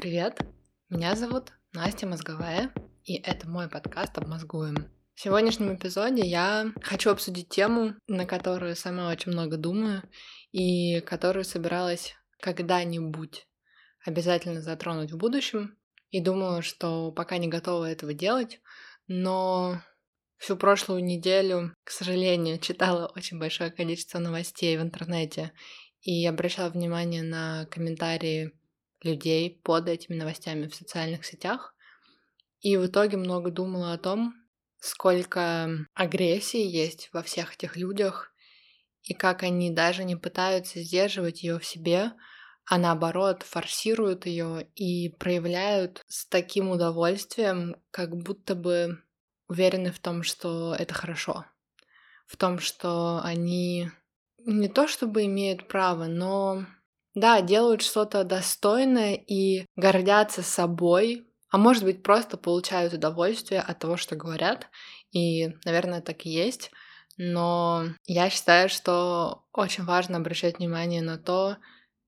Привет! Меня зовут Настя Мозговая, и это мой подкаст «Обмозгуем». В сегодняшнем эпизоде я хочу обсудить тему, на которую сама очень много думаю, и которую собиралась когда-нибудь обязательно затронуть в будущем. И думаю, что пока не готова этого делать, но всю прошлую неделю, к сожалению, читала очень большое количество новостей в интернете и обращала внимание на комментарии людей под этими новостями в социальных сетях. И в итоге много думала о том, сколько агрессии есть во всех этих людях, и как они даже не пытаются сдерживать ее в себе, а наоборот форсируют ее и проявляют с таким удовольствием, как будто бы уверены в том, что это хорошо, в том, что они не то чтобы имеют право, но да, делают что-то достойное и гордятся собой, а может быть просто получают удовольствие от того, что говорят. И, наверное, так и есть. Но я считаю, что очень важно обращать внимание на то,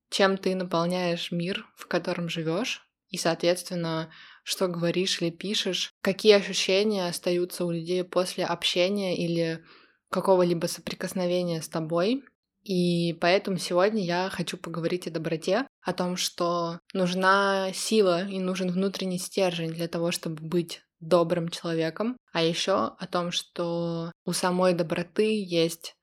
чем ты наполняешь мир, в котором живешь, и, соответственно, что говоришь или пишешь, какие ощущения остаются у людей после общения или какого-либо соприкосновения с тобой. И поэтому сегодня я хочу поговорить о доброте, о том, что нужна сила и нужен внутренний стержень для того, чтобы быть добрым человеком, а еще о том, что у самой доброты есть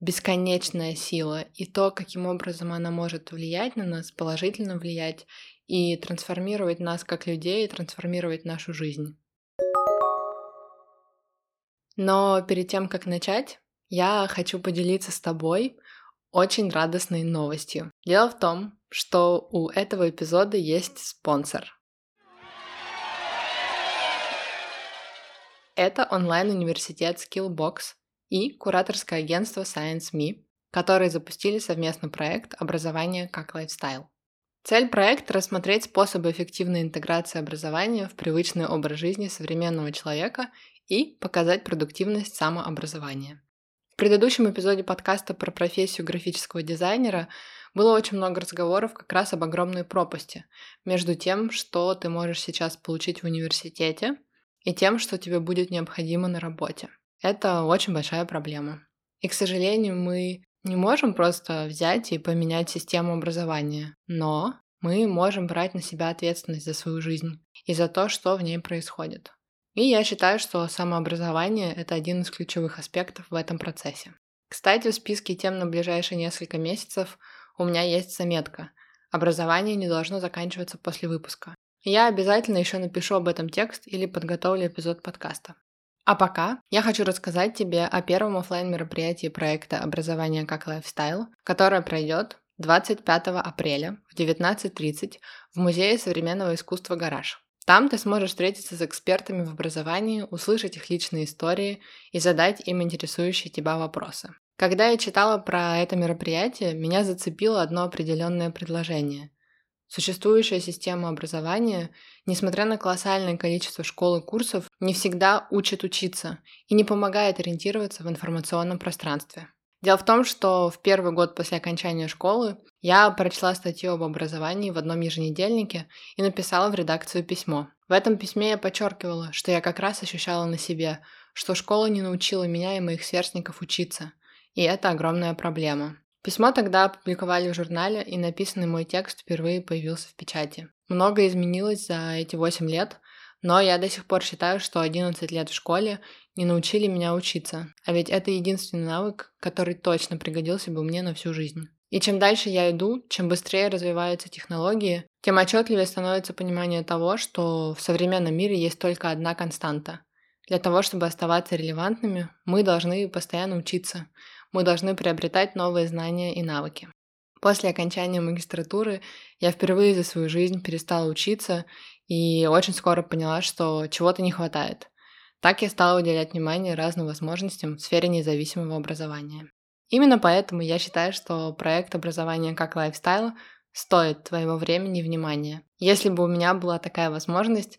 бесконечная сила, и то, каким образом она может влиять на нас, положительно влиять и трансформировать нас как людей, трансформировать нашу жизнь. Но перед тем, как начать, я хочу поделиться с тобой очень радостной новостью. Дело в том, что у этого эпизода есть спонсор. Это онлайн-университет Skillbox и кураторское агентство ScienceMe, которые запустили совместный проект «Образование как лайфстайл». Цель проекта – рассмотреть способы эффективной интеграции образования в привычный образ жизни современного человека и показать продуктивность самообразования предыдущем эпизоде подкаста про профессию графического дизайнера было очень много разговоров как раз об огромной пропасти между тем, что ты можешь сейчас получить в университете, и тем, что тебе будет необходимо на работе. Это очень большая проблема. И, к сожалению, мы не можем просто взять и поменять систему образования, но мы можем брать на себя ответственность за свою жизнь и за то, что в ней происходит. И я считаю, что самообразование – это один из ключевых аспектов в этом процессе. Кстати, в списке тем на ближайшие несколько месяцев у меня есть заметка «Образование не должно заканчиваться после выпуска». Я обязательно еще напишу об этом текст или подготовлю эпизод подкаста. А пока я хочу рассказать тебе о первом офлайн мероприятии проекта «Образование как лайфстайл», которое пройдет 25 апреля в 19.30 в Музее современного искусства «Гараж». Там ты сможешь встретиться с экспертами в образовании, услышать их личные истории и задать им интересующие тебя вопросы. Когда я читала про это мероприятие, меня зацепило одно определенное предложение. Существующая система образования, несмотря на колоссальное количество школ и курсов, не всегда учит учиться и не помогает ориентироваться в информационном пространстве. Дело в том, что в первый год после окончания школы я прочла статью об образовании в одном еженедельнике и написала в редакцию письмо. В этом письме я подчеркивала, что я как раз ощущала на себе, что школа не научила меня и моих сверстников учиться. И это огромная проблема. Письмо тогда опубликовали в журнале, и написанный мой текст впервые появился в печати. Многое изменилось за эти 8 лет, но я до сих пор считаю, что 11 лет в школе не научили меня учиться. А ведь это единственный навык, который точно пригодился бы мне на всю жизнь. И чем дальше я иду, чем быстрее развиваются технологии, тем отчетливее становится понимание того, что в современном мире есть только одна константа. Для того, чтобы оставаться релевантными, мы должны постоянно учиться. Мы должны приобретать новые знания и навыки. После окончания магистратуры я впервые за свою жизнь перестала учиться и очень скоро поняла, что чего-то не хватает. Так я стала уделять внимание разным возможностям в сфере независимого образования. Именно поэтому я считаю, что проект образования как лайфстайл стоит твоего времени и внимания. Если бы у меня была такая возможность,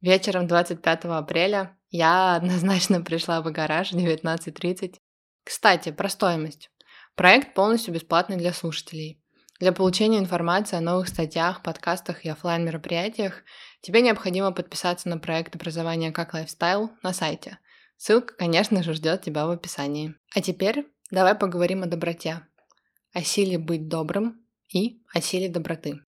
вечером 25 апреля я однозначно пришла в гараж в 19.30. Кстати, про стоимость. Проект полностью бесплатный для слушателей. Для получения информации о новых статьях, подкастах и офлайн мероприятиях тебе необходимо подписаться на проект образования как лайфстайл на сайте. Ссылка, конечно же, ждет тебя в описании. А теперь давай поговорим о доброте, о силе быть добрым и о силе доброты.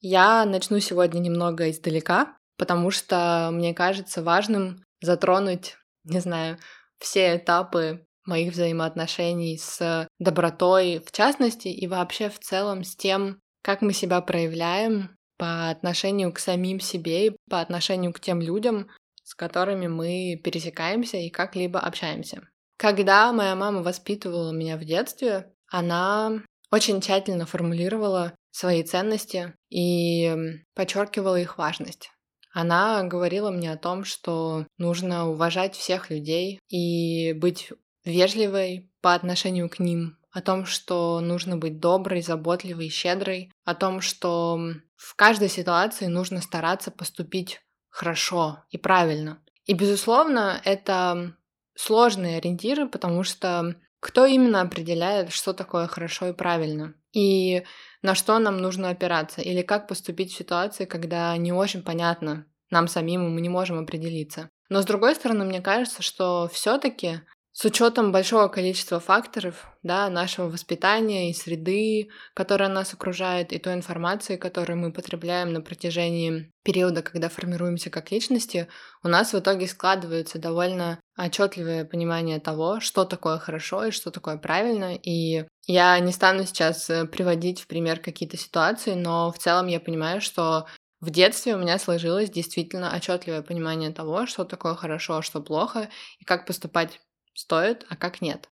Я начну сегодня немного издалека, потому что мне кажется важным затронуть, не знаю, все этапы моих взаимоотношений с добротой в частности и вообще в целом с тем, как мы себя проявляем по отношению к самим себе и по отношению к тем людям, с которыми мы пересекаемся и как-либо общаемся. Когда моя мама воспитывала меня в детстве, она очень тщательно формулировала свои ценности и подчеркивала их важность. Она говорила мне о том, что нужно уважать всех людей и быть вежливой по отношению к ним, о том, что нужно быть доброй, заботливой, щедрой, о том, что в каждой ситуации нужно стараться поступить хорошо и правильно. И, безусловно, это сложные ориентиры, потому что кто именно определяет, что такое хорошо и правильно? И на что нам нужно опираться, или как поступить в ситуации, когда не очень понятно нам самим, мы не можем определиться. Но с другой стороны, мне кажется, что все-таки с учетом большого количества факторов, да, нашего воспитания и среды, которая нас окружает, и той информации, которую мы потребляем на протяжении периода, когда формируемся как личности, у нас в итоге складывается довольно отчетливое понимание того, что такое хорошо и что такое правильно. И я не стану сейчас э, приводить в пример какие-то ситуации, но в целом я понимаю, что в детстве у меня сложилось действительно отчетливое понимание того, что такое хорошо, а что плохо, и как поступать стоит, а как нет.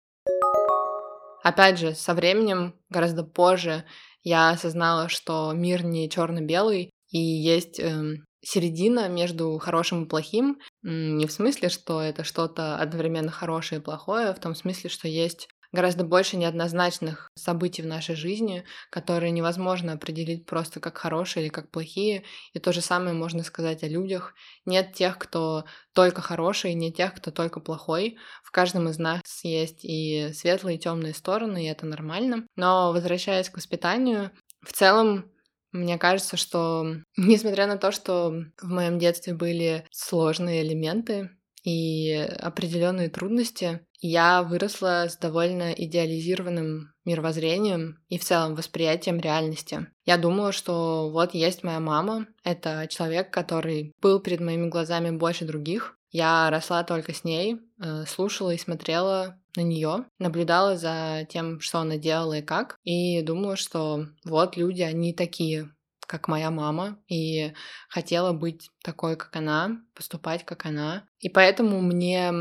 Опять же, со временем, гораздо позже, я осознала, что мир не черно-белый, и есть эм, середина между хорошим и плохим. Не в смысле, что это что-то одновременно хорошее и плохое, а в том смысле, что есть гораздо больше неоднозначных событий в нашей жизни, которые невозможно определить просто как хорошие или как плохие. И то же самое можно сказать о людях. Нет тех, кто только хороший, нет тех, кто только плохой. В каждом из нас есть и светлые, и темные стороны, и это нормально. Но возвращаясь к воспитанию, в целом мне кажется, что несмотря на то, что в моем детстве были сложные элементы и определенные трудности, я выросла с довольно идеализированным мировоззрением и в целом восприятием реальности. Я думала, что вот есть моя мама, это человек, который был перед моими глазами больше других. Я росла только с ней, э, слушала и смотрела на нее, наблюдала за тем, что она делала и как, и думала, что вот люди, они такие, как моя мама, и хотела быть такой, как она, поступать, как она. И поэтому мне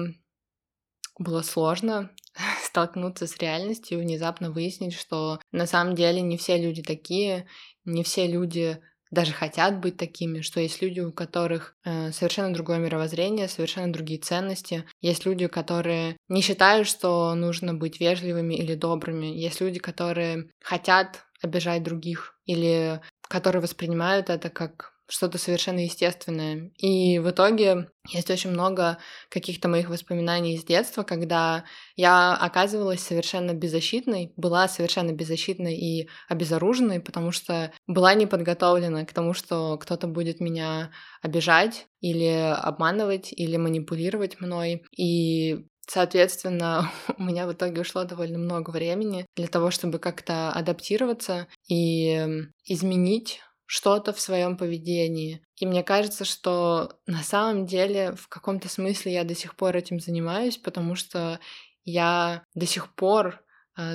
было сложно столкнуться с реальностью внезапно выяснить, что на самом деле не все люди такие, не все люди даже хотят быть такими, что есть люди, у которых э, совершенно другое мировоззрение, совершенно другие ценности. Есть люди, которые не считают, что нужно быть вежливыми или добрыми. Есть люди, которые хотят обижать других или которые воспринимают это как что-то совершенно естественное. И в итоге есть очень много каких-то моих воспоминаний из детства, когда я оказывалась совершенно беззащитной, была совершенно беззащитной и обезоруженной, потому что была не подготовлена к тому, что кто-то будет меня обижать или обманывать, или манипулировать мной. И Соответственно, у меня в итоге ушло довольно много времени для того, чтобы как-то адаптироваться и изменить что-то в своем поведении. И мне кажется, что на самом деле в каком-то смысле я до сих пор этим занимаюсь, потому что я до сих пор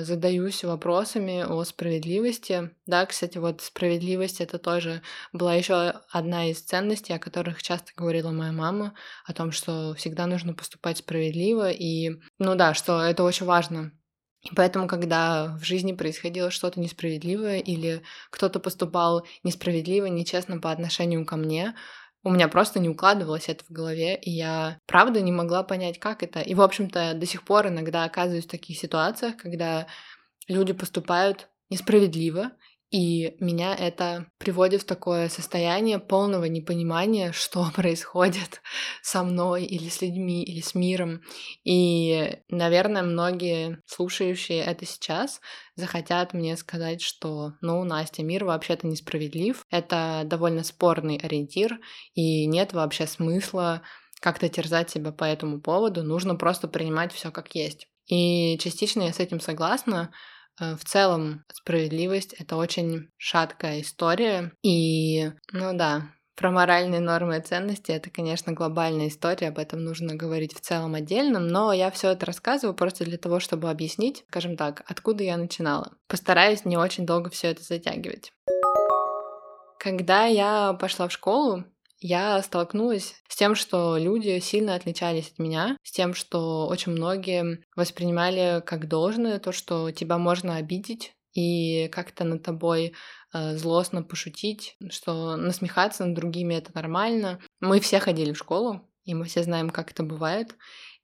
задаюсь вопросами о справедливости. Да, кстати, вот справедливость это тоже была еще одна из ценностей, о которых часто говорила моя мама, о том, что всегда нужно поступать справедливо, и, ну да, что это очень важно и поэтому, когда в жизни происходило что-то несправедливое или кто-то поступал несправедливо, нечестно по отношению ко мне, у меня просто не укладывалось это в голове, и я правда не могла понять, как это. И, в общем-то, до сих пор иногда оказываюсь в таких ситуациях, когда люди поступают несправедливо, И меня это приводит в такое состояние полного непонимания, что происходит со мной или с людьми, или с миром. И, наверное, многие слушающие это сейчас захотят мне сказать, что, ну, Настя, мир вообще-то несправедлив, это довольно спорный ориентир, и нет вообще смысла как-то терзать себя по этому поводу, нужно просто принимать все как есть. И частично я с этим согласна, в целом справедливость — это очень шаткая история. И, ну да, про моральные нормы и ценности это, конечно, глобальная история, об этом нужно говорить в целом отдельно, но я все это рассказываю просто для того, чтобы объяснить, скажем так, откуда я начинала. Постараюсь не очень долго все это затягивать. Когда я пошла в школу, я столкнулась с тем, что люди сильно отличались от меня, с тем, что очень многие воспринимали как должное то, что тебя можно обидеть и как-то над тобой э, злостно пошутить, что насмехаться над другими это нормально. Мы все ходили в школу, и мы все знаем, как это бывает.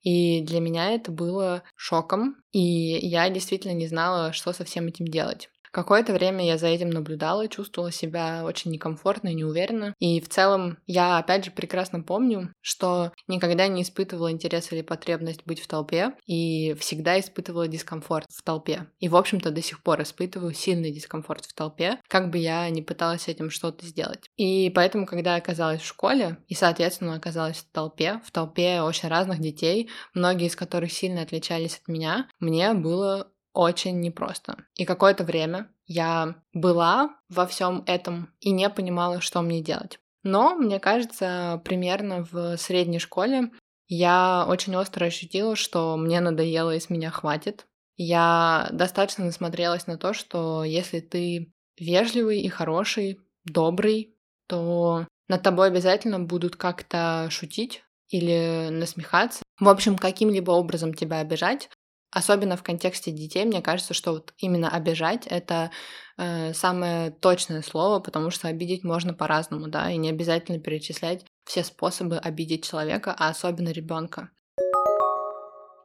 И для меня это было шоком, и я действительно не знала, что со всем этим делать. Какое-то время я за этим наблюдала, чувствовала себя очень некомфортно и неуверенно. И в целом я, опять же, прекрасно помню, что никогда не испытывала интерес или потребность быть в толпе, и всегда испытывала дискомфорт в толпе. И, в общем-то, до сих пор испытываю сильный дискомфорт в толпе, как бы я ни пыталась с этим что-то сделать. И поэтому, когда я оказалась в школе, и, соответственно, оказалась в толпе, в толпе очень разных детей, многие из которых сильно отличались от меня, мне было очень непросто. И какое-то время я была во всем этом и не понимала, что мне делать. Но, мне кажется, примерно в средней школе я очень остро ощутила, что мне надоело и с меня хватит. Я достаточно насмотрелась на то, что если ты вежливый и хороший, добрый, то над тобой обязательно будут как-то шутить или насмехаться. В общем, каким-либо образом тебя обижать, Особенно в контексте детей, мне кажется, что вот именно обижать это э, самое точное слово, потому что обидеть можно по-разному, да, и не обязательно перечислять все способы обидеть человека, а особенно ребенка.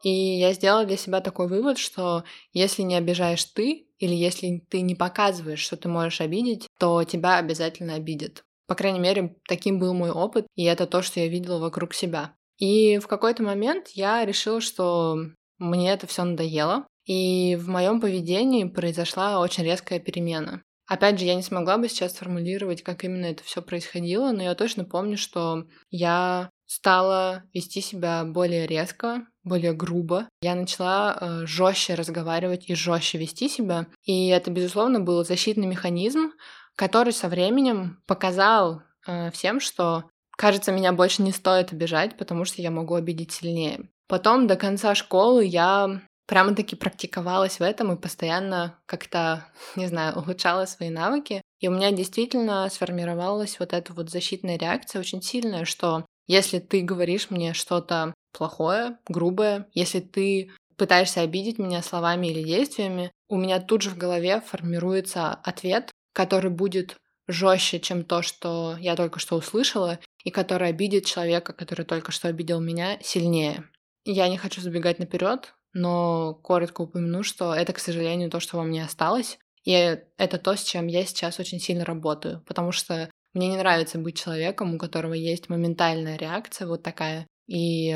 И я сделала для себя такой вывод, что если не обижаешь ты, или если ты не показываешь, что ты можешь обидеть, то тебя обязательно обидят. По крайней мере, таким был мой опыт, и это то, что я видела вокруг себя. И в какой-то момент я решила, что мне это все надоело, и в моем поведении произошла очень резкая перемена. Опять же, я не смогла бы сейчас сформулировать, как именно это все происходило, но я точно помню, что я стала вести себя более резко, более грубо. Я начала э, жестче разговаривать и жестче вести себя. И это, безусловно, был защитный механизм, который со временем показал э, всем, что, кажется, меня больше не стоит обижать, потому что я могу обидеть сильнее. Потом до конца школы я прямо-таки практиковалась в этом и постоянно как-то, не знаю, улучшала свои навыки. И у меня действительно сформировалась вот эта вот защитная реакция очень сильная, что если ты говоришь мне что-то плохое, грубое, если ты пытаешься обидеть меня словами или действиями, у меня тут же в голове формируется ответ, который будет жестче, чем то, что я только что услышала, и который обидит человека, который только что обидел меня, сильнее. Я не хочу забегать наперед, но коротко упомяну, что это, к сожалению, то, что во мне осталось. И это то, с чем я сейчас очень сильно работаю, потому что мне не нравится быть человеком, у которого есть моментальная реакция вот такая. И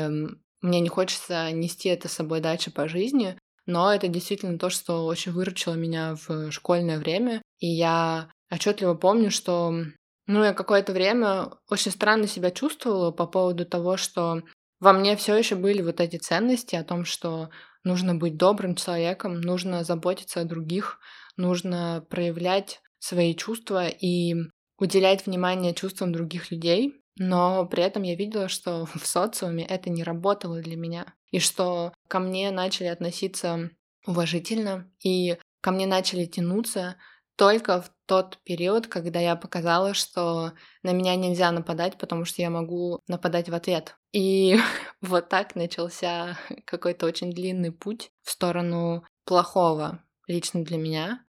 мне не хочется нести это с собой дальше по жизни, но это действительно то, что очень выручило меня в школьное время. И я отчетливо помню, что ну, я какое-то время очень странно себя чувствовала по поводу того, что во мне все еще были вот эти ценности о том, что нужно быть добрым человеком, нужно заботиться о других, нужно проявлять свои чувства и уделять внимание чувствам других людей. Но при этом я видела, что в социуме это не работало для меня. И что ко мне начали относиться уважительно, и ко мне начали тянуться только в тот период, когда я показала, что на меня нельзя нападать, потому что я могу нападать в ответ. И вот так начался какой-то очень длинный путь в сторону плохого лично для меня.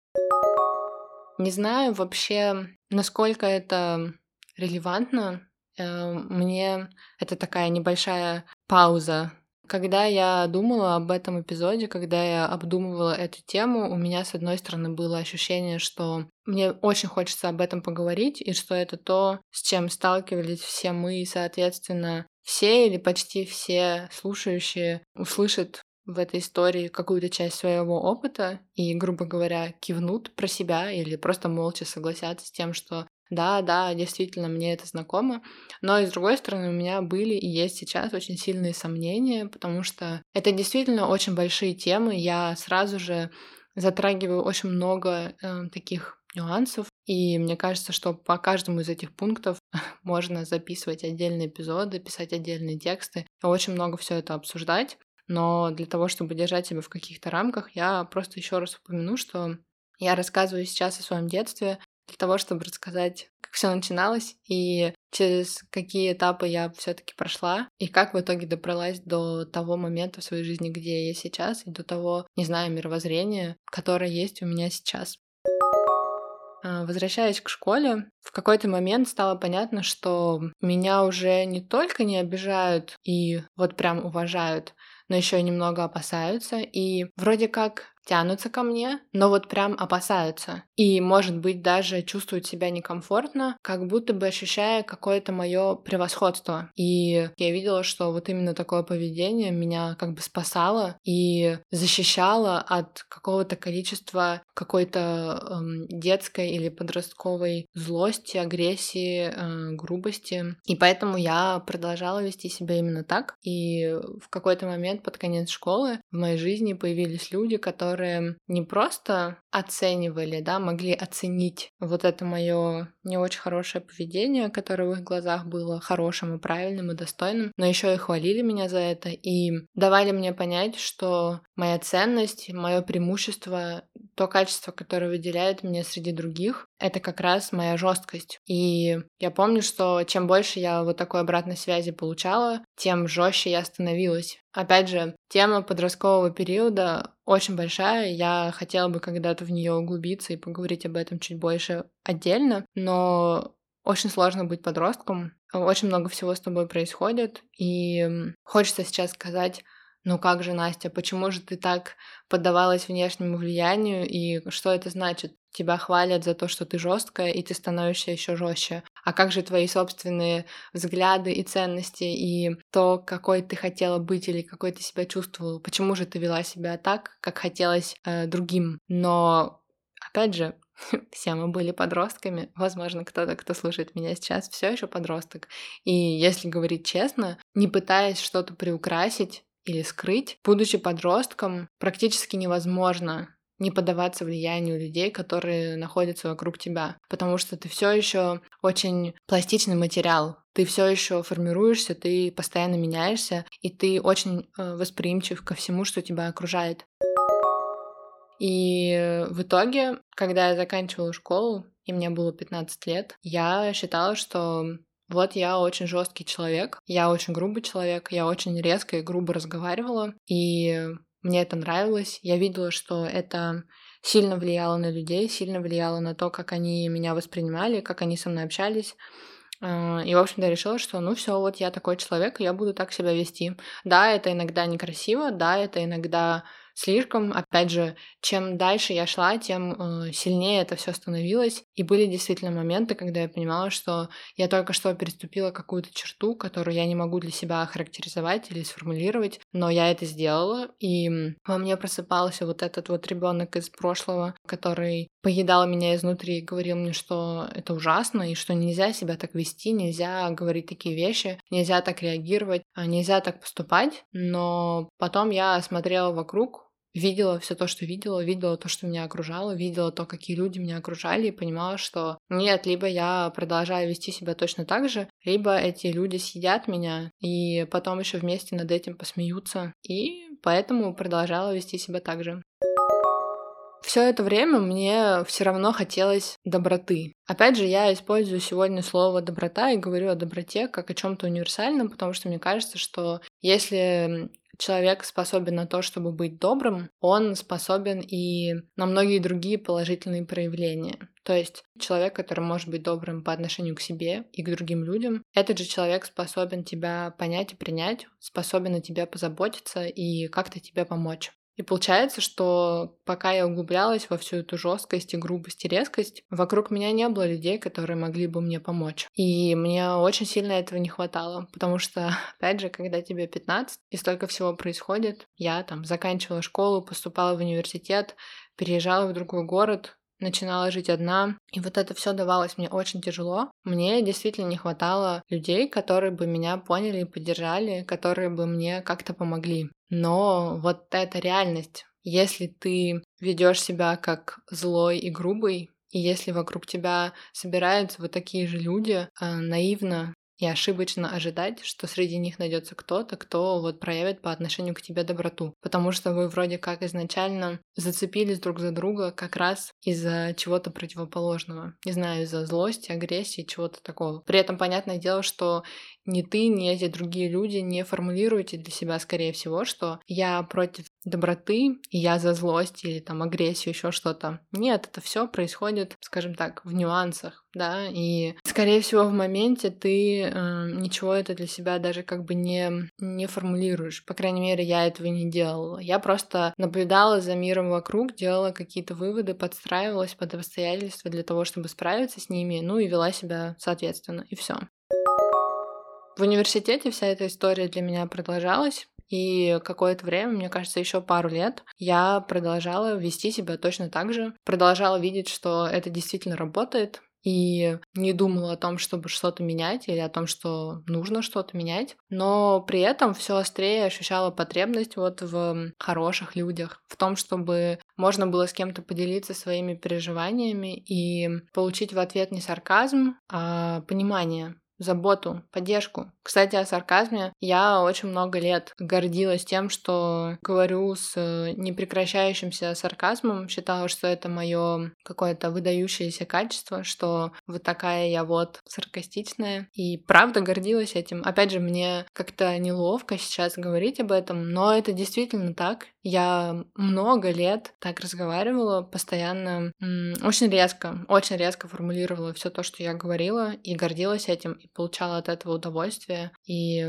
Не знаю вообще, насколько это релевантно. Э, мне это такая небольшая пауза Когда я думала об этом эпизоде, когда я обдумывала эту тему, у меня, с одной стороны, было ощущение, что мне очень хочется об этом поговорить, и что это то, с чем сталкивались все мы, и, соответственно, все или почти все слушающие услышат в этой истории какую-то часть своего опыта и, грубо говоря, кивнут про себя или просто молча согласятся с тем, что да, да, действительно, мне это знакомо. Но и с другой стороны, у меня были и есть сейчас очень сильные сомнения, потому что это действительно очень большие темы. Я сразу же затрагиваю очень много э, таких нюансов. И мне кажется, что по каждому из этих пунктов можно записывать отдельные эпизоды, писать отдельные тексты, очень много все это обсуждать. Но для того, чтобы держать себя в каких-то рамках, я просто еще раз упомяну, что я рассказываю сейчас о своем детстве для того, чтобы рассказать, как все начиналось и через какие этапы я все-таки прошла, и как в итоге добралась до того момента в своей жизни, где я сейчас, и до того, не знаю, мировоззрения, которое есть у меня сейчас. А, возвращаясь к школе, в какой-то момент стало понятно, что меня уже не только не обижают и вот прям уважают, но еще и немного опасаются. И вроде как тянутся ко мне, но вот прям опасаются. И, может быть, даже чувствуют себя некомфортно, как будто бы ощущая какое-то мое превосходство. И я видела, что вот именно такое поведение меня как бы спасало и защищало от какого-то количества какой-то эм, детской или подростковой злости, агрессии, э, грубости. И поэтому я продолжала вести себя именно так. И в какой-то момент под конец школы в моей жизни появились люди, которые которые не просто оценивали, да, могли оценить вот это мое не очень хорошее поведение, которое в их глазах было хорошим и правильным и достойным, но еще и хвалили меня за это и давали мне понять, что моя ценность, мое преимущество, то качество, которое выделяет меня среди других, это как раз моя жесткость. И я помню, что чем больше я вот такой обратной связи получала, тем жестче я становилась. Опять же, тема подросткового периода очень большая. Я хотела бы когда-то в нее углубиться и поговорить об этом чуть больше отдельно, но очень сложно быть подростком. Очень много всего с тобой происходит, и хочется сейчас сказать, ну как же, Настя, почему же ты так поддавалась внешнему влиянию, и что это значит? Тебя хвалят за то, что ты жесткая, и ты становишься еще жестче. А как же твои собственные взгляды и ценности, и то, какой ты хотела быть или какой ты себя чувствовала? Почему же ты вела себя так, как хотелось э, другим? Но опять же, все мы были подростками. Возможно, кто-то, кто слушает меня сейчас, все еще подросток. И если говорить честно, не пытаясь что-то приукрасить, или скрыть, будучи подростком, практически невозможно не поддаваться влиянию людей, которые находятся вокруг тебя, потому что ты все еще очень пластичный материал, ты все еще формируешься, ты постоянно меняешься, и ты очень э, восприимчив ко всему, что тебя окружает. И в итоге, когда я заканчивала школу, и мне было 15 лет, я считала, что вот я очень жесткий человек, я очень грубый человек, я очень резко и грубо разговаривала, и мне это нравилось. Я видела, что это сильно влияло на людей, сильно влияло на то, как они меня воспринимали, как они со мной общались. А, и, в общем-то, решила, что ну все, вот я такой человек, я буду так себя вести. Да, это иногда некрасиво, да, это иногда слишком. Опять же, чем дальше я шла, тем э, сильнее это все становилось. И были действительно моменты, когда я понимала, что я только что переступила какую-то черту, которую я не могу для себя охарактеризовать или сформулировать, но я это сделала, и во мне просыпался вот этот вот ребенок из прошлого, который поедал меня изнутри и говорил мне, что это ужасно, и что нельзя себя так вести, нельзя говорить такие вещи, нельзя так реагировать, а нельзя так поступать. Но потом я смотрела вокруг, видела все то, что видела, видела то, что меня окружало, видела то, какие люди меня окружали, и понимала, что нет, либо я продолжаю вести себя точно так же, либо эти люди съедят меня, и потом еще вместе над этим посмеются. И поэтому продолжала вести себя так же. Все это время мне все равно хотелось доброты. Опять же, я использую сегодня слово доброта и говорю о доброте как о чем-то универсальном, потому что мне кажется, что если человек способен на то, чтобы быть добрым, он способен и на многие другие положительные проявления. То есть человек, который может быть добрым по отношению к себе и к другим людям, этот же человек способен тебя понять и принять, способен о тебе позаботиться и как-то тебе помочь. И получается, что пока я углублялась во всю эту жесткость и грубость и резкость, вокруг меня не было людей, которые могли бы мне помочь. И мне очень сильно этого не хватало, потому что, опять же, когда тебе 15 и столько всего происходит, я там заканчивала школу, поступала в университет, переезжала в другой город, начинала жить одна, и вот это все давалось мне очень тяжело. Мне действительно не хватало людей, которые бы меня поняли и поддержали, которые бы мне как-то помогли. Но вот эта реальность, если ты ведешь себя как злой и грубый, и если вокруг тебя собираются вот такие же люди, э, наивно и ошибочно ожидать, что среди них найдется кто-то, кто вот проявит по отношению к тебе доброту. Потому что вы вроде как изначально зацепились друг за друга как раз из-за чего-то противоположного. Не знаю, из-за злости, агрессии, чего-то такого. При этом понятное дело, что ни ты, ни эти другие люди не формулируете для себя, скорее всего, что я против доброты, я за злость или там агрессию, еще что-то. Нет, это все происходит, скажем так, в нюансах, да, и скорее всего в моменте ты э, ничего это для себя даже как бы не, не формулируешь. По крайней мере, я этого не делала. Я просто наблюдала за миром вокруг, делала какие-то выводы, подстраивалась под обстоятельства для того, чтобы справиться с ними, ну и вела себя соответственно, и все. В университете вся эта история для меня продолжалась. И какое-то время, мне кажется, еще пару лет, я продолжала вести себя точно так же, продолжала видеть, что это действительно работает, и не думала о том, чтобы что-то менять или о том, что нужно что-то менять, но при этом все острее ощущала потребность вот в хороших людях, в том, чтобы можно было с кем-то поделиться своими переживаниями и получить в ответ не сарказм, а понимание, заботу, поддержку. Кстати, о сарказме. Я очень много лет гордилась тем, что говорю с э, непрекращающимся сарказмом. Считала, что это мое какое-то выдающееся качество, что вот такая я вот саркастичная. И правда гордилась этим. Опять же, мне как-то неловко сейчас говорить об этом, но это действительно так. Я много лет так разговаривала, постоянно, очень резко, очень резко формулировала все то, что я говорила, и гордилась этим, и получала от этого удовольствие. И,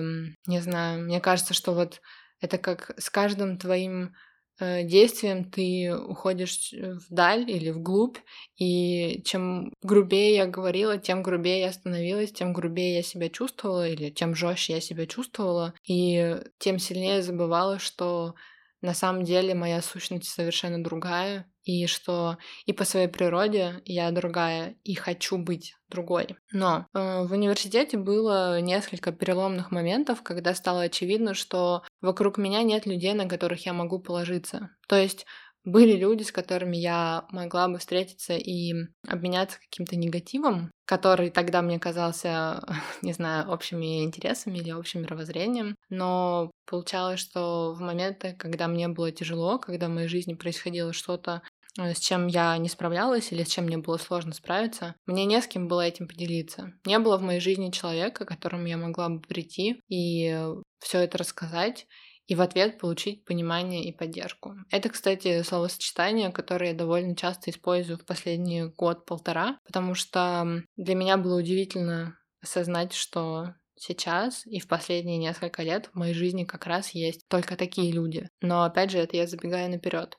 не знаю, мне кажется, что вот это как с каждым твоим э, действием ты уходишь вдаль или вглубь, и чем грубее я говорила, тем грубее я становилась, тем грубее я себя чувствовала, или тем жестче я себя чувствовала, и тем сильнее забывала, что на самом деле моя сущность совершенно другая, и что и по своей природе я другая, и хочу быть другой. Но э, в университете было несколько переломных моментов, когда стало очевидно, что вокруг меня нет людей, на которых я могу положиться. То есть были люди, с которыми я могла бы встретиться и обменяться каким-то негативом, который тогда мне казался, не знаю, общими интересами или общим мировоззрением. Но получалось, что в моменты, когда мне было тяжело, когда в моей жизни происходило что-то, э, с чем я не справлялась или с чем мне было сложно справиться, мне не с кем было этим поделиться. Не было в моей жизни человека, к которому я могла бы прийти и все это рассказать и в ответ получить понимание и поддержку. Это, кстати, словосочетание, которое я довольно часто использую в последний год-полтора, потому что для меня было удивительно осознать, что сейчас и в последние несколько лет в моей жизни как раз есть только такие люди. Но опять же, это я забегаю наперед.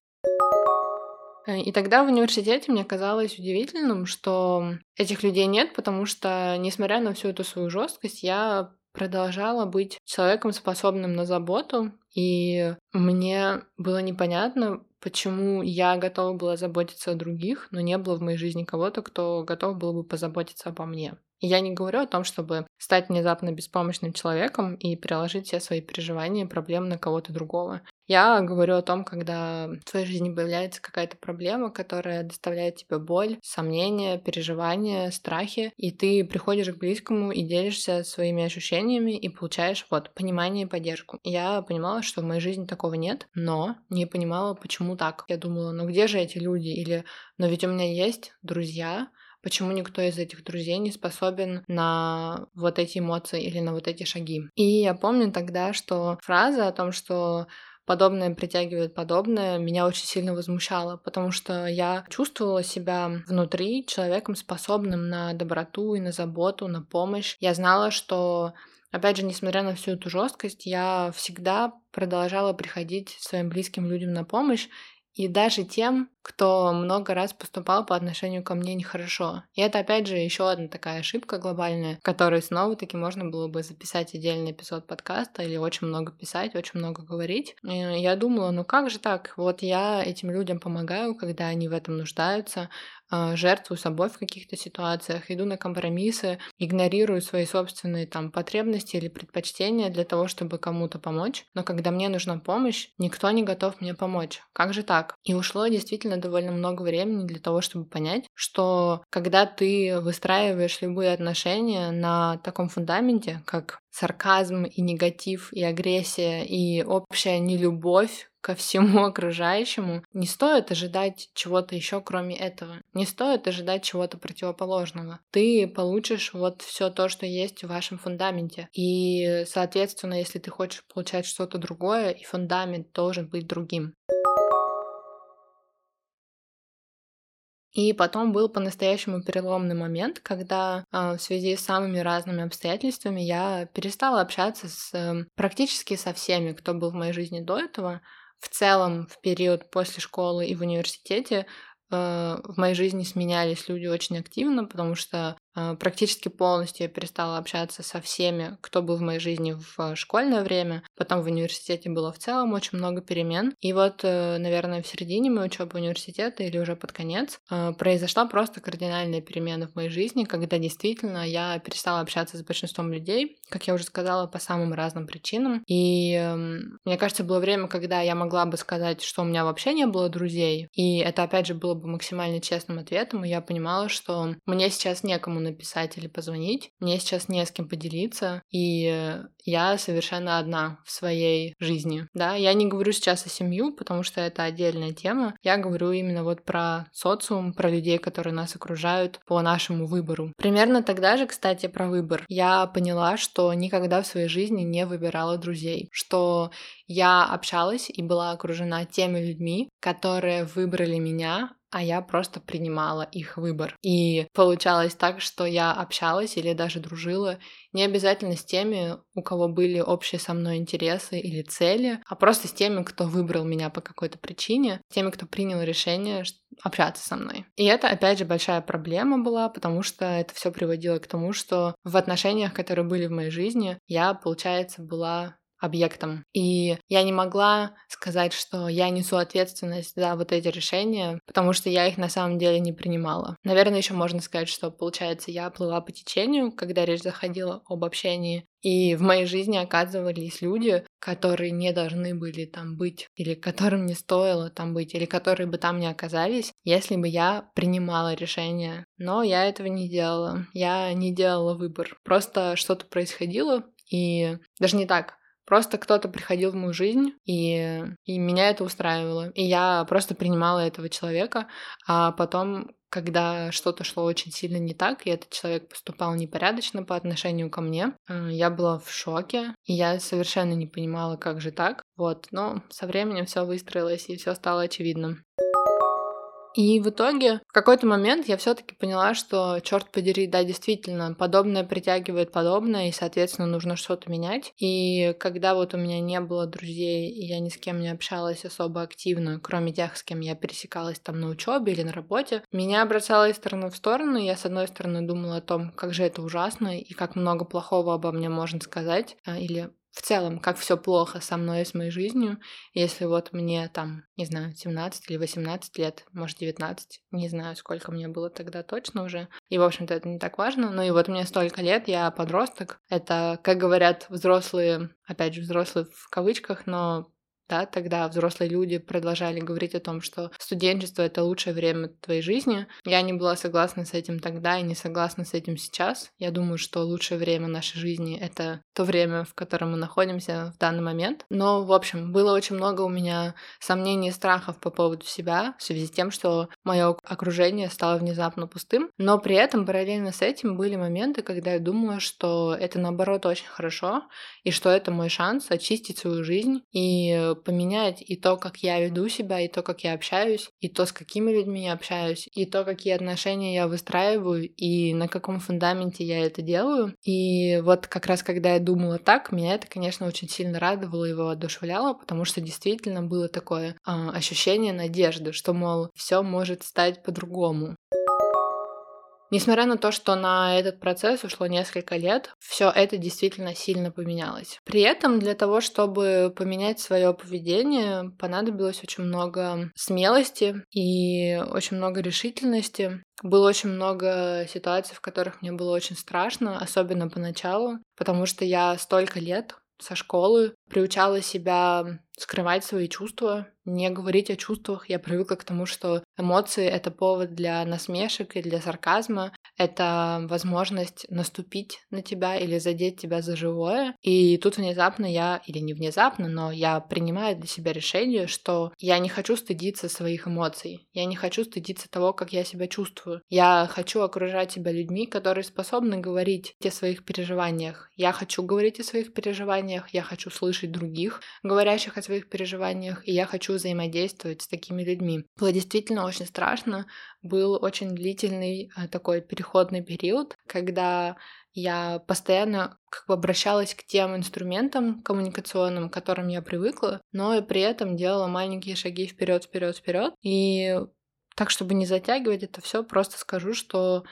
И тогда в университете мне казалось удивительным, что этих людей нет, потому что, несмотря на всю эту свою жесткость, я продолжала быть человеком, способным на заботу, и мне было непонятно, почему я готова была заботиться о других, но не было в моей жизни кого-то, кто готов был бы позаботиться обо мне. И я не говорю о том, чтобы стать внезапно беспомощным человеком и переложить все свои переживания и проблемы на кого-то другого. Я говорю о том, когда в твоей жизни появляется какая-то проблема, которая доставляет тебе боль, сомнения, переживания, страхи, и ты приходишь к близкому и делишься своими ощущениями и получаешь вот понимание и поддержку. Я понимала, что в моей жизни такого нет, но не понимала, почему так. Я думала, ну где же эти люди? Или, но ведь у меня есть друзья, почему никто из этих друзей не способен на вот эти эмоции или на вот эти шаги. И я помню тогда, что фраза о том, что подобное притягивает подобное, меня очень сильно возмущало, потому что я чувствовала себя внутри человеком, способным на доброту и на заботу, на помощь. Я знала, что Опять же, несмотря на всю эту жесткость, я всегда продолжала приходить своим близким людям на помощь, и даже тем, кто много раз поступал по отношению ко мне нехорошо. И это, опять же, еще одна такая ошибка глобальная, которой снова-таки можно было бы записать отдельный эпизод подкаста или очень много писать, очень много говорить. И я думала, ну как же так? Вот я этим людям помогаю, когда они в этом нуждаются, жертвую собой в каких-то ситуациях, иду на компромиссы, игнорирую свои собственные там потребности или предпочтения для того, чтобы кому-то помочь. Но когда мне нужна помощь, никто не готов мне помочь. Как же так? И ушло действительно довольно много времени для того, чтобы понять, что когда ты выстраиваешь любые отношения на таком фундаменте, как сарказм и негатив, и агрессия, и общая нелюбовь ко всему окружающему, не стоит ожидать чего-то еще, кроме этого. Не стоит ожидать чего-то противоположного. Ты получишь вот все то, что есть в вашем фундаменте. И, соответственно, если ты хочешь получать что-то другое, и фундамент должен быть другим. И потом был по-настоящему переломный момент, когда э, в связи с самыми разными обстоятельствами я перестала общаться с э, практически со всеми, кто был в моей жизни до этого. В целом, в период после школы и в университете э, в моей жизни сменялись люди очень активно, потому что практически полностью я перестала общаться со всеми, кто был в моей жизни в школьное время. Потом в университете было в целом очень много перемен. И вот, э, наверное, в середине моей учебы университета или уже под конец а, произошла просто кардинальная перемена в моей жизни, когда действительно я перестала общаться с большинством людей, как я уже сказала, по самым разным причинам. И эм, мне кажется, было время, когда я могла бы сказать, что у меня вообще не было друзей. И это, опять же, было бы максимально честным ответом. И я понимала, что мне сейчас некому написать или позвонить. Мне сейчас не с кем поделиться, и я совершенно одна в своей жизни. Да, я не говорю сейчас о семью, потому что это отдельная тема. Я говорю именно вот про социум, про людей, которые нас окружают по нашему выбору. Примерно тогда же, кстати, про выбор. Я поняла, что никогда в своей жизни не выбирала друзей, что я общалась и была окружена теми людьми, которые выбрали меня, а я просто принимала их выбор. И получалось так, что я общалась или даже дружила не обязательно с теми, у кого были общие со мной интересы или цели, а просто с теми, кто выбрал меня по какой-то причине, с теми, кто принял решение общаться со мной. И это, опять же, большая проблема была, потому что это все приводило к тому, что в отношениях, которые были в моей жизни, я, получается, была объектом. И я не могла сказать, что я несу ответственность за вот эти решения, потому что я их на самом деле не принимала. Наверное, еще можно сказать, что, получается, я плыла по течению, когда речь заходила об общении, и в моей жизни оказывались люди, которые не должны были там быть, или которым не стоило там быть, или которые бы там не оказались, если бы я принимала решение. Но я этого не делала. Я не делала выбор. Просто что-то происходило, и даже не так. Просто кто-то приходил в мою жизнь, и, и меня это устраивало. И я просто принимала этого человека, а потом когда что-то шло очень сильно не так, и этот человек поступал непорядочно по отношению ко мне, э, я была в шоке, и я совершенно не понимала, как же так. Вот, но со временем все выстроилось, и все стало очевидным. И в итоге в какой-то момент я все-таки поняла, что, черт подери, да, действительно, подобное притягивает подобное, и, соответственно, нужно что-то менять. И когда вот у меня не было друзей, и я ни с кем не общалась особо активно, кроме тех, с кем я пересекалась там на учебе или на работе, меня бросало из стороны в сторону, я, с одной стороны, думала о том, как же это ужасно, и как много плохого обо мне можно сказать, а, или в целом, как все плохо со мной и с моей жизнью, если вот мне там, не знаю, 17 или 18 лет, может 19, не знаю, сколько мне было тогда точно уже, и, в общем-то, это не так важно, но и вот мне столько лет, я подросток, это, как говорят взрослые, опять же, взрослые в кавычках, но да, тогда взрослые люди продолжали говорить о том, что студенчество — это лучшее время твоей жизни. Я не была согласна с этим тогда и не согласна с этим сейчас. Я думаю, что лучшее время нашей жизни — это то время, в котором мы находимся в данный момент. Но, в общем, было очень много у меня сомнений и страхов по поводу себя в связи с тем, что мое окружение стало внезапно пустым. Но при этом параллельно с этим были моменты, когда я думала, что это наоборот очень хорошо, и что это мой шанс очистить свою жизнь и поменять и то, как я веду себя, и то, как я общаюсь, и то, с какими людьми я общаюсь, и то, какие отношения я выстраиваю, и на каком фундаменте я это делаю. И вот как раз когда я думала так, меня это, конечно, очень сильно радовало и воодушевляло, потому что действительно было такое э, ощущение надежды, что, мол, все может стать по-другому. Несмотря на то, что на этот процесс ушло несколько лет, все это действительно сильно поменялось. При этом для того, чтобы поменять свое поведение, понадобилось очень много смелости и очень много решительности. Было очень много ситуаций, в которых мне было очень страшно, особенно поначалу, потому что я столько лет со школы приучала себя скрывать свои чувства, не говорить о чувствах. Я привыкла к тому, что эмоции — это повод для насмешек и для сарказма. Это возможность наступить на тебя или задеть тебя за живое. И тут внезапно я, или не внезапно, но я принимаю для себя решение, что я не хочу стыдиться своих эмоций. Я не хочу стыдиться того, как я себя чувствую. Я хочу окружать себя людьми, которые способны говорить о своих переживаниях. Я хочу говорить о своих переживаниях, я хочу слышать других, говорящих о своих переживаниях, и я хочу взаимодействовать с такими людьми. Было действительно очень страшно. Был очень длительный э, такой переходный период, когда я постоянно как бы обращалась к тем инструментам коммуникационным, к которым я привыкла, но и при этом делала маленькие шаги вперед, вперед, вперед. И так, чтобы не затягивать это все, просто скажу, что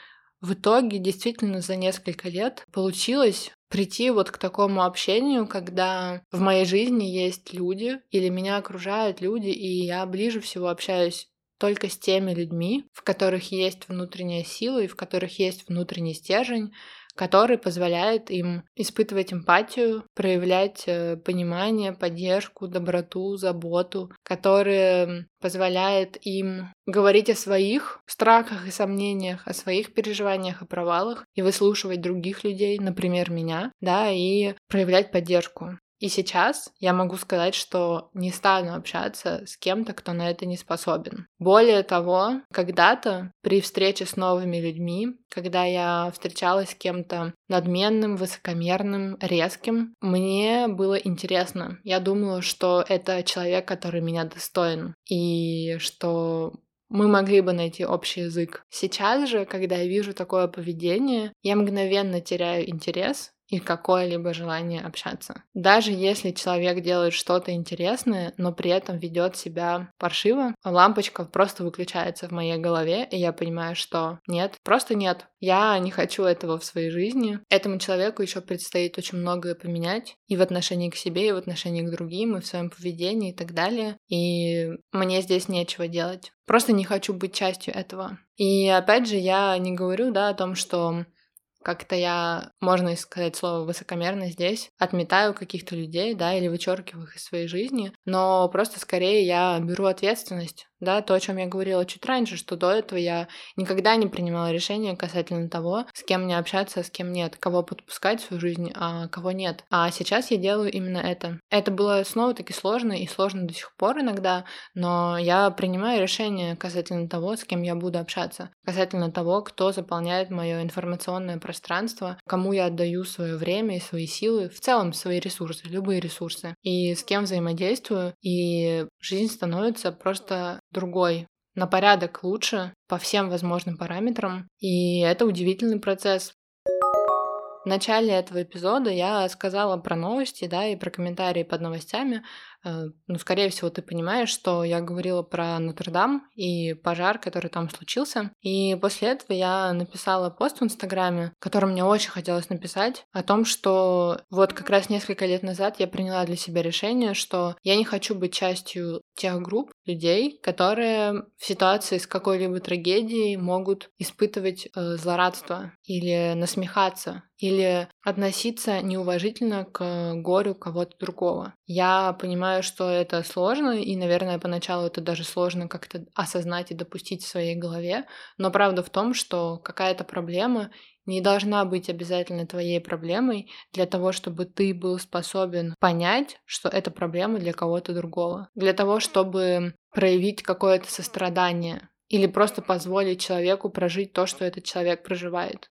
в итоге действительно за несколько лет получилось прийти вот к такому общению, когда в моей жизни есть люди или меня окружают люди, и я ближе всего общаюсь только с теми людьми, в которых есть внутренняя сила и в которых есть внутренний стержень, который позволяет им испытывать эмпатию, проявлять э, понимание, поддержку, доброту, заботу, который позволяет им говорить о своих страхах и сомнениях, о своих переживаниях и провалах и выслушивать других людей, например, меня, да, и проявлять поддержку. И сейчас я могу сказать, что не стану общаться с кем-то, кто на это не способен. Более того, когда-то при встрече с новыми людьми, когда я встречалась с кем-то надменным, высокомерным, резким, мне было интересно. Я думала, что это человек, который меня достоин, и что мы могли бы найти общий язык. Сейчас же, когда я вижу такое поведение, я мгновенно теряю интерес и какое-либо желание общаться. Даже если человек делает что-то интересное, но при этом ведет себя паршиво, лампочка просто выключается в моей голове, и я понимаю, что нет, просто нет. Я не хочу этого в своей жизни. Этому человеку еще предстоит очень многое поменять и в отношении к себе, и в отношении к другим, и в своем поведении и так далее. И мне здесь нечего делать. Просто не хочу быть частью этого. И опять же, я не говорю, да, о том, что как-то я, можно сказать слово высокомерно здесь, отметаю каких-то людей, да, или вычеркиваю их из своей жизни, но просто скорее я беру ответственность да, то, о чем я говорила чуть раньше, что до этого я никогда не принимала решения касательно того, с кем мне общаться, а с кем нет, кого подпускать в свою жизнь, а кого нет. А сейчас я делаю именно это. Это было снова-таки сложно и сложно до сих пор иногда, но я принимаю решение касательно того, с кем я буду общаться, касательно того, кто заполняет мое информационное пространство, кому я отдаю свое время и свои силы, в целом свои ресурсы, любые ресурсы, и с кем взаимодействую, и жизнь становится просто другой, на порядок лучше по всем возможным параметрам. И это удивительный процесс. В начале этого эпизода я сказала про новости, да, и про комментарии под новостями. Э, ну, скорее всего, ты понимаешь, что я говорила про Нотр-Дам и пожар, который там случился. И после этого я написала пост в Инстаграме, который мне очень хотелось написать, о том, что вот как раз несколько лет назад я приняла для себя решение, что я не хочу быть частью тех групп людей, которые в ситуации с какой-либо трагедией могут испытывать э, злорадство или насмехаться или относиться неуважительно к горю кого-то другого. Я понимаю, что это сложно, и, наверное, поначалу это даже сложно как-то осознать и допустить в своей голове, но правда в том, что какая-то проблема не должна быть обязательно твоей проблемой для того, чтобы ты был способен понять, что это проблема для кого-то другого. Для того, чтобы проявить какое-то сострадание или просто позволить человеку прожить то, что этот человек проживает.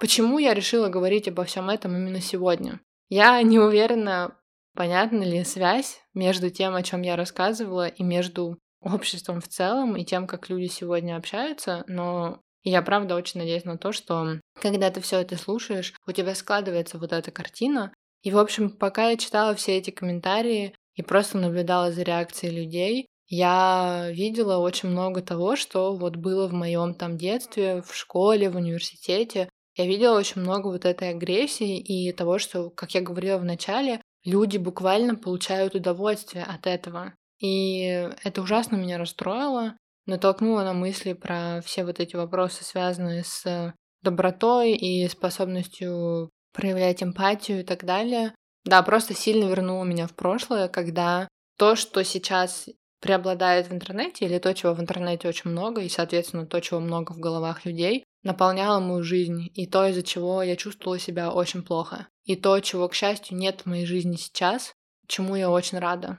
Почему я решила говорить обо всем этом именно сегодня? Я не уверена, понятна ли связь между тем, о чем я рассказывала, и между обществом в целом, и тем, как люди сегодня общаются, но я правда очень надеюсь на то, что когда ты все это слушаешь, у тебя складывается вот эта картина. И, в общем, пока я читала все эти комментарии и просто наблюдала за реакцией людей, я видела очень много того, что вот было в моем там детстве, в школе, в университете. Я видела очень много вот этой агрессии и того, что, как я говорила в начале, люди буквально получают удовольствие от этого. И это ужасно меня расстроило, натолкнуло на мысли про все вот эти вопросы, связанные с добротой и способностью проявлять эмпатию и так далее. Да, просто сильно вернуло меня в прошлое, когда то, что сейчас преобладает в интернете, или то, чего в интернете очень много, и, соответственно, то, чего много в головах людей, наполняло мою жизнь, и то, из-за чего я чувствовала себя очень плохо. И то, чего, к счастью, нет в моей жизни сейчас, чему я очень рада.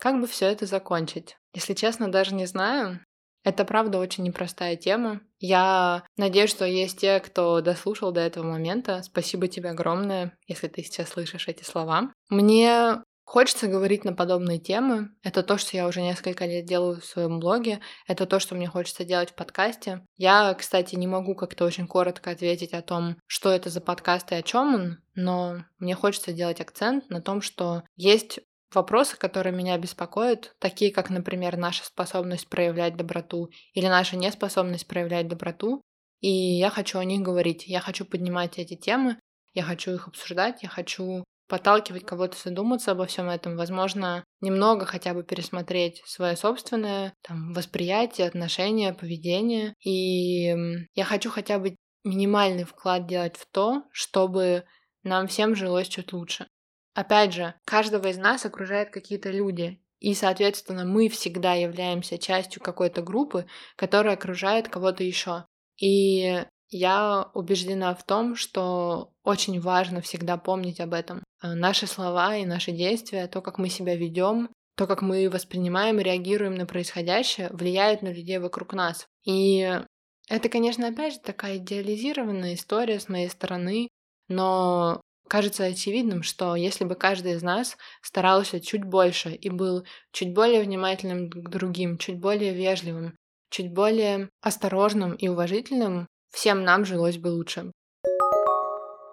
Как бы все это закончить? Если честно, даже не знаю. Это правда очень непростая тема. Я надеюсь, что есть те, кто дослушал до этого момента. Спасибо тебе огромное, если ты сейчас слышишь эти слова. Мне Хочется говорить на подобные темы. Это то, что я уже несколько лет делаю в своем блоге. Это то, что мне хочется делать в подкасте. Я, кстати, не могу как-то очень коротко ответить о том, что это за подкаст и о чем он, но мне хочется делать акцент на том, что есть вопросы, которые меня беспокоят, такие как, например, наша способность проявлять доброту или наша неспособность проявлять доброту. И я хочу о них говорить. Я хочу поднимать эти темы, я хочу их обсуждать, я хочу подталкивать кого-то задуматься обо всем этом, возможно, немного хотя бы пересмотреть свое собственное там, восприятие, отношение, поведение. И я хочу хотя бы минимальный вклад делать в то, чтобы нам всем жилось чуть лучше. Опять же, каждого из нас окружают какие-то люди, и, соответственно, мы всегда являемся частью какой-то группы, которая окружает кого-то еще. И я убеждена в том, что очень важно всегда помнить об этом. Э, наши слова и наши действия, то, как мы себя ведем, то, как мы воспринимаем и реагируем на происходящее, влияет на людей вокруг нас. И это, конечно, опять же такая идеализированная история с моей стороны, но кажется очевидным, что если бы каждый из нас старался чуть больше и был чуть более внимательным к другим, чуть более вежливым, чуть более осторожным и уважительным, всем нам жилось бы лучше.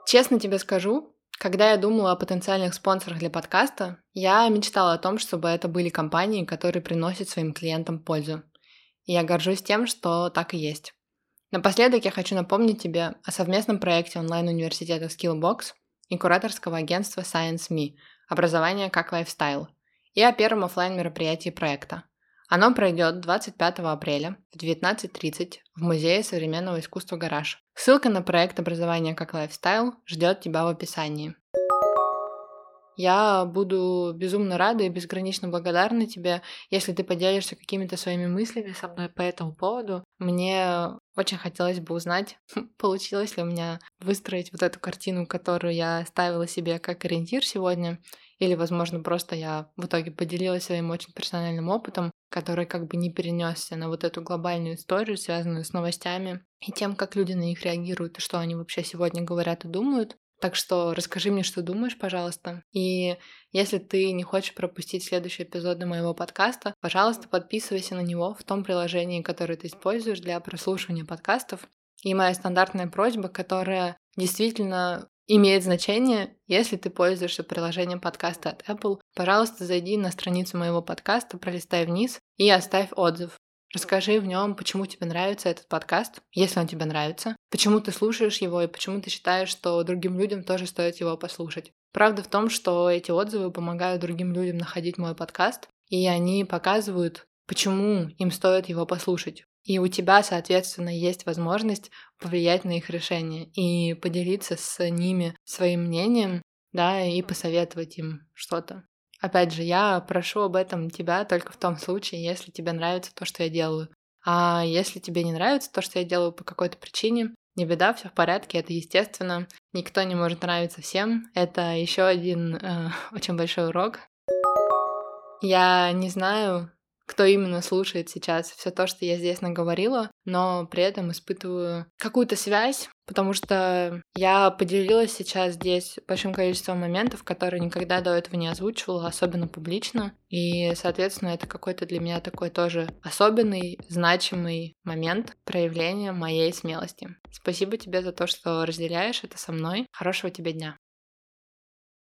Честно тебе скажу, когда я думала о потенциальных спонсорах для подкаста, я мечтала о том, чтобы это были компании, которые приносят своим клиентам пользу. И я горжусь тем, что так и есть. Напоследок я хочу напомнить тебе о совместном проекте онлайн-университета Skillbox и кураторского агентства Science.me «Образование как лайфстайл» и о первом офлайн мероприятии проекта оно пройдет 25 апреля в 19.30 в Музее современного искусства «Гараж». Ссылка на проект образования как лайфстайл ждет тебя в описании. Я буду безумно рада и безгранично благодарна тебе, если ты поделишься какими-то своими мыслями со мной по этому поводу. Мне очень хотелось бы узнать, получилось ли у меня выстроить вот эту картину, которую я ставила себе как ориентир сегодня, или, возможно, просто я в итоге поделилась своим очень персональным опытом, который как бы не перенесся на вот эту глобальную историю, связанную с новостями и тем, как люди на них реагируют и что они вообще сегодня говорят и думают. Так что расскажи мне, что думаешь, пожалуйста. И если ты не хочешь пропустить следующие эпизоды моего подкаста, пожалуйста, подписывайся на него в том приложении, которое ты используешь для прослушивания подкастов. И моя стандартная просьба, которая действительно имеет значение, если ты пользуешься приложением подкаста от Apple. Пожалуйста, зайди на страницу моего подкаста, пролистай вниз и оставь отзыв. Расскажи в нем, почему тебе нравится этот подкаст, если он тебе нравится, почему ты слушаешь его и почему ты считаешь, что другим людям тоже стоит его послушать. Правда в том, что эти отзывы помогают другим людям находить мой подкаст, и они показывают, почему им стоит его послушать. И у тебя, соответственно, есть возможность повлиять на их решение и поделиться с ними своим мнением, да, и посоветовать им что-то. Опять же, я прошу об этом тебя только в том случае, если тебе нравится то, что я делаю. А если тебе не нравится то, что я делаю по какой-то причине, не беда, все в порядке, это естественно. Никто не может нравиться всем. Это еще один э, очень большой урок. Я не знаю, кто именно слушает сейчас все то, что я здесь наговорила, но при этом испытываю какую-то связь, потому что я поделилась сейчас здесь большим количеством моментов, которые никогда до этого не озвучивала, особенно публично. И, соответственно, это какой-то для меня такой тоже особенный, значимый момент проявления моей смелости. Спасибо тебе за то, что разделяешь это со мной. Хорошего тебе дня.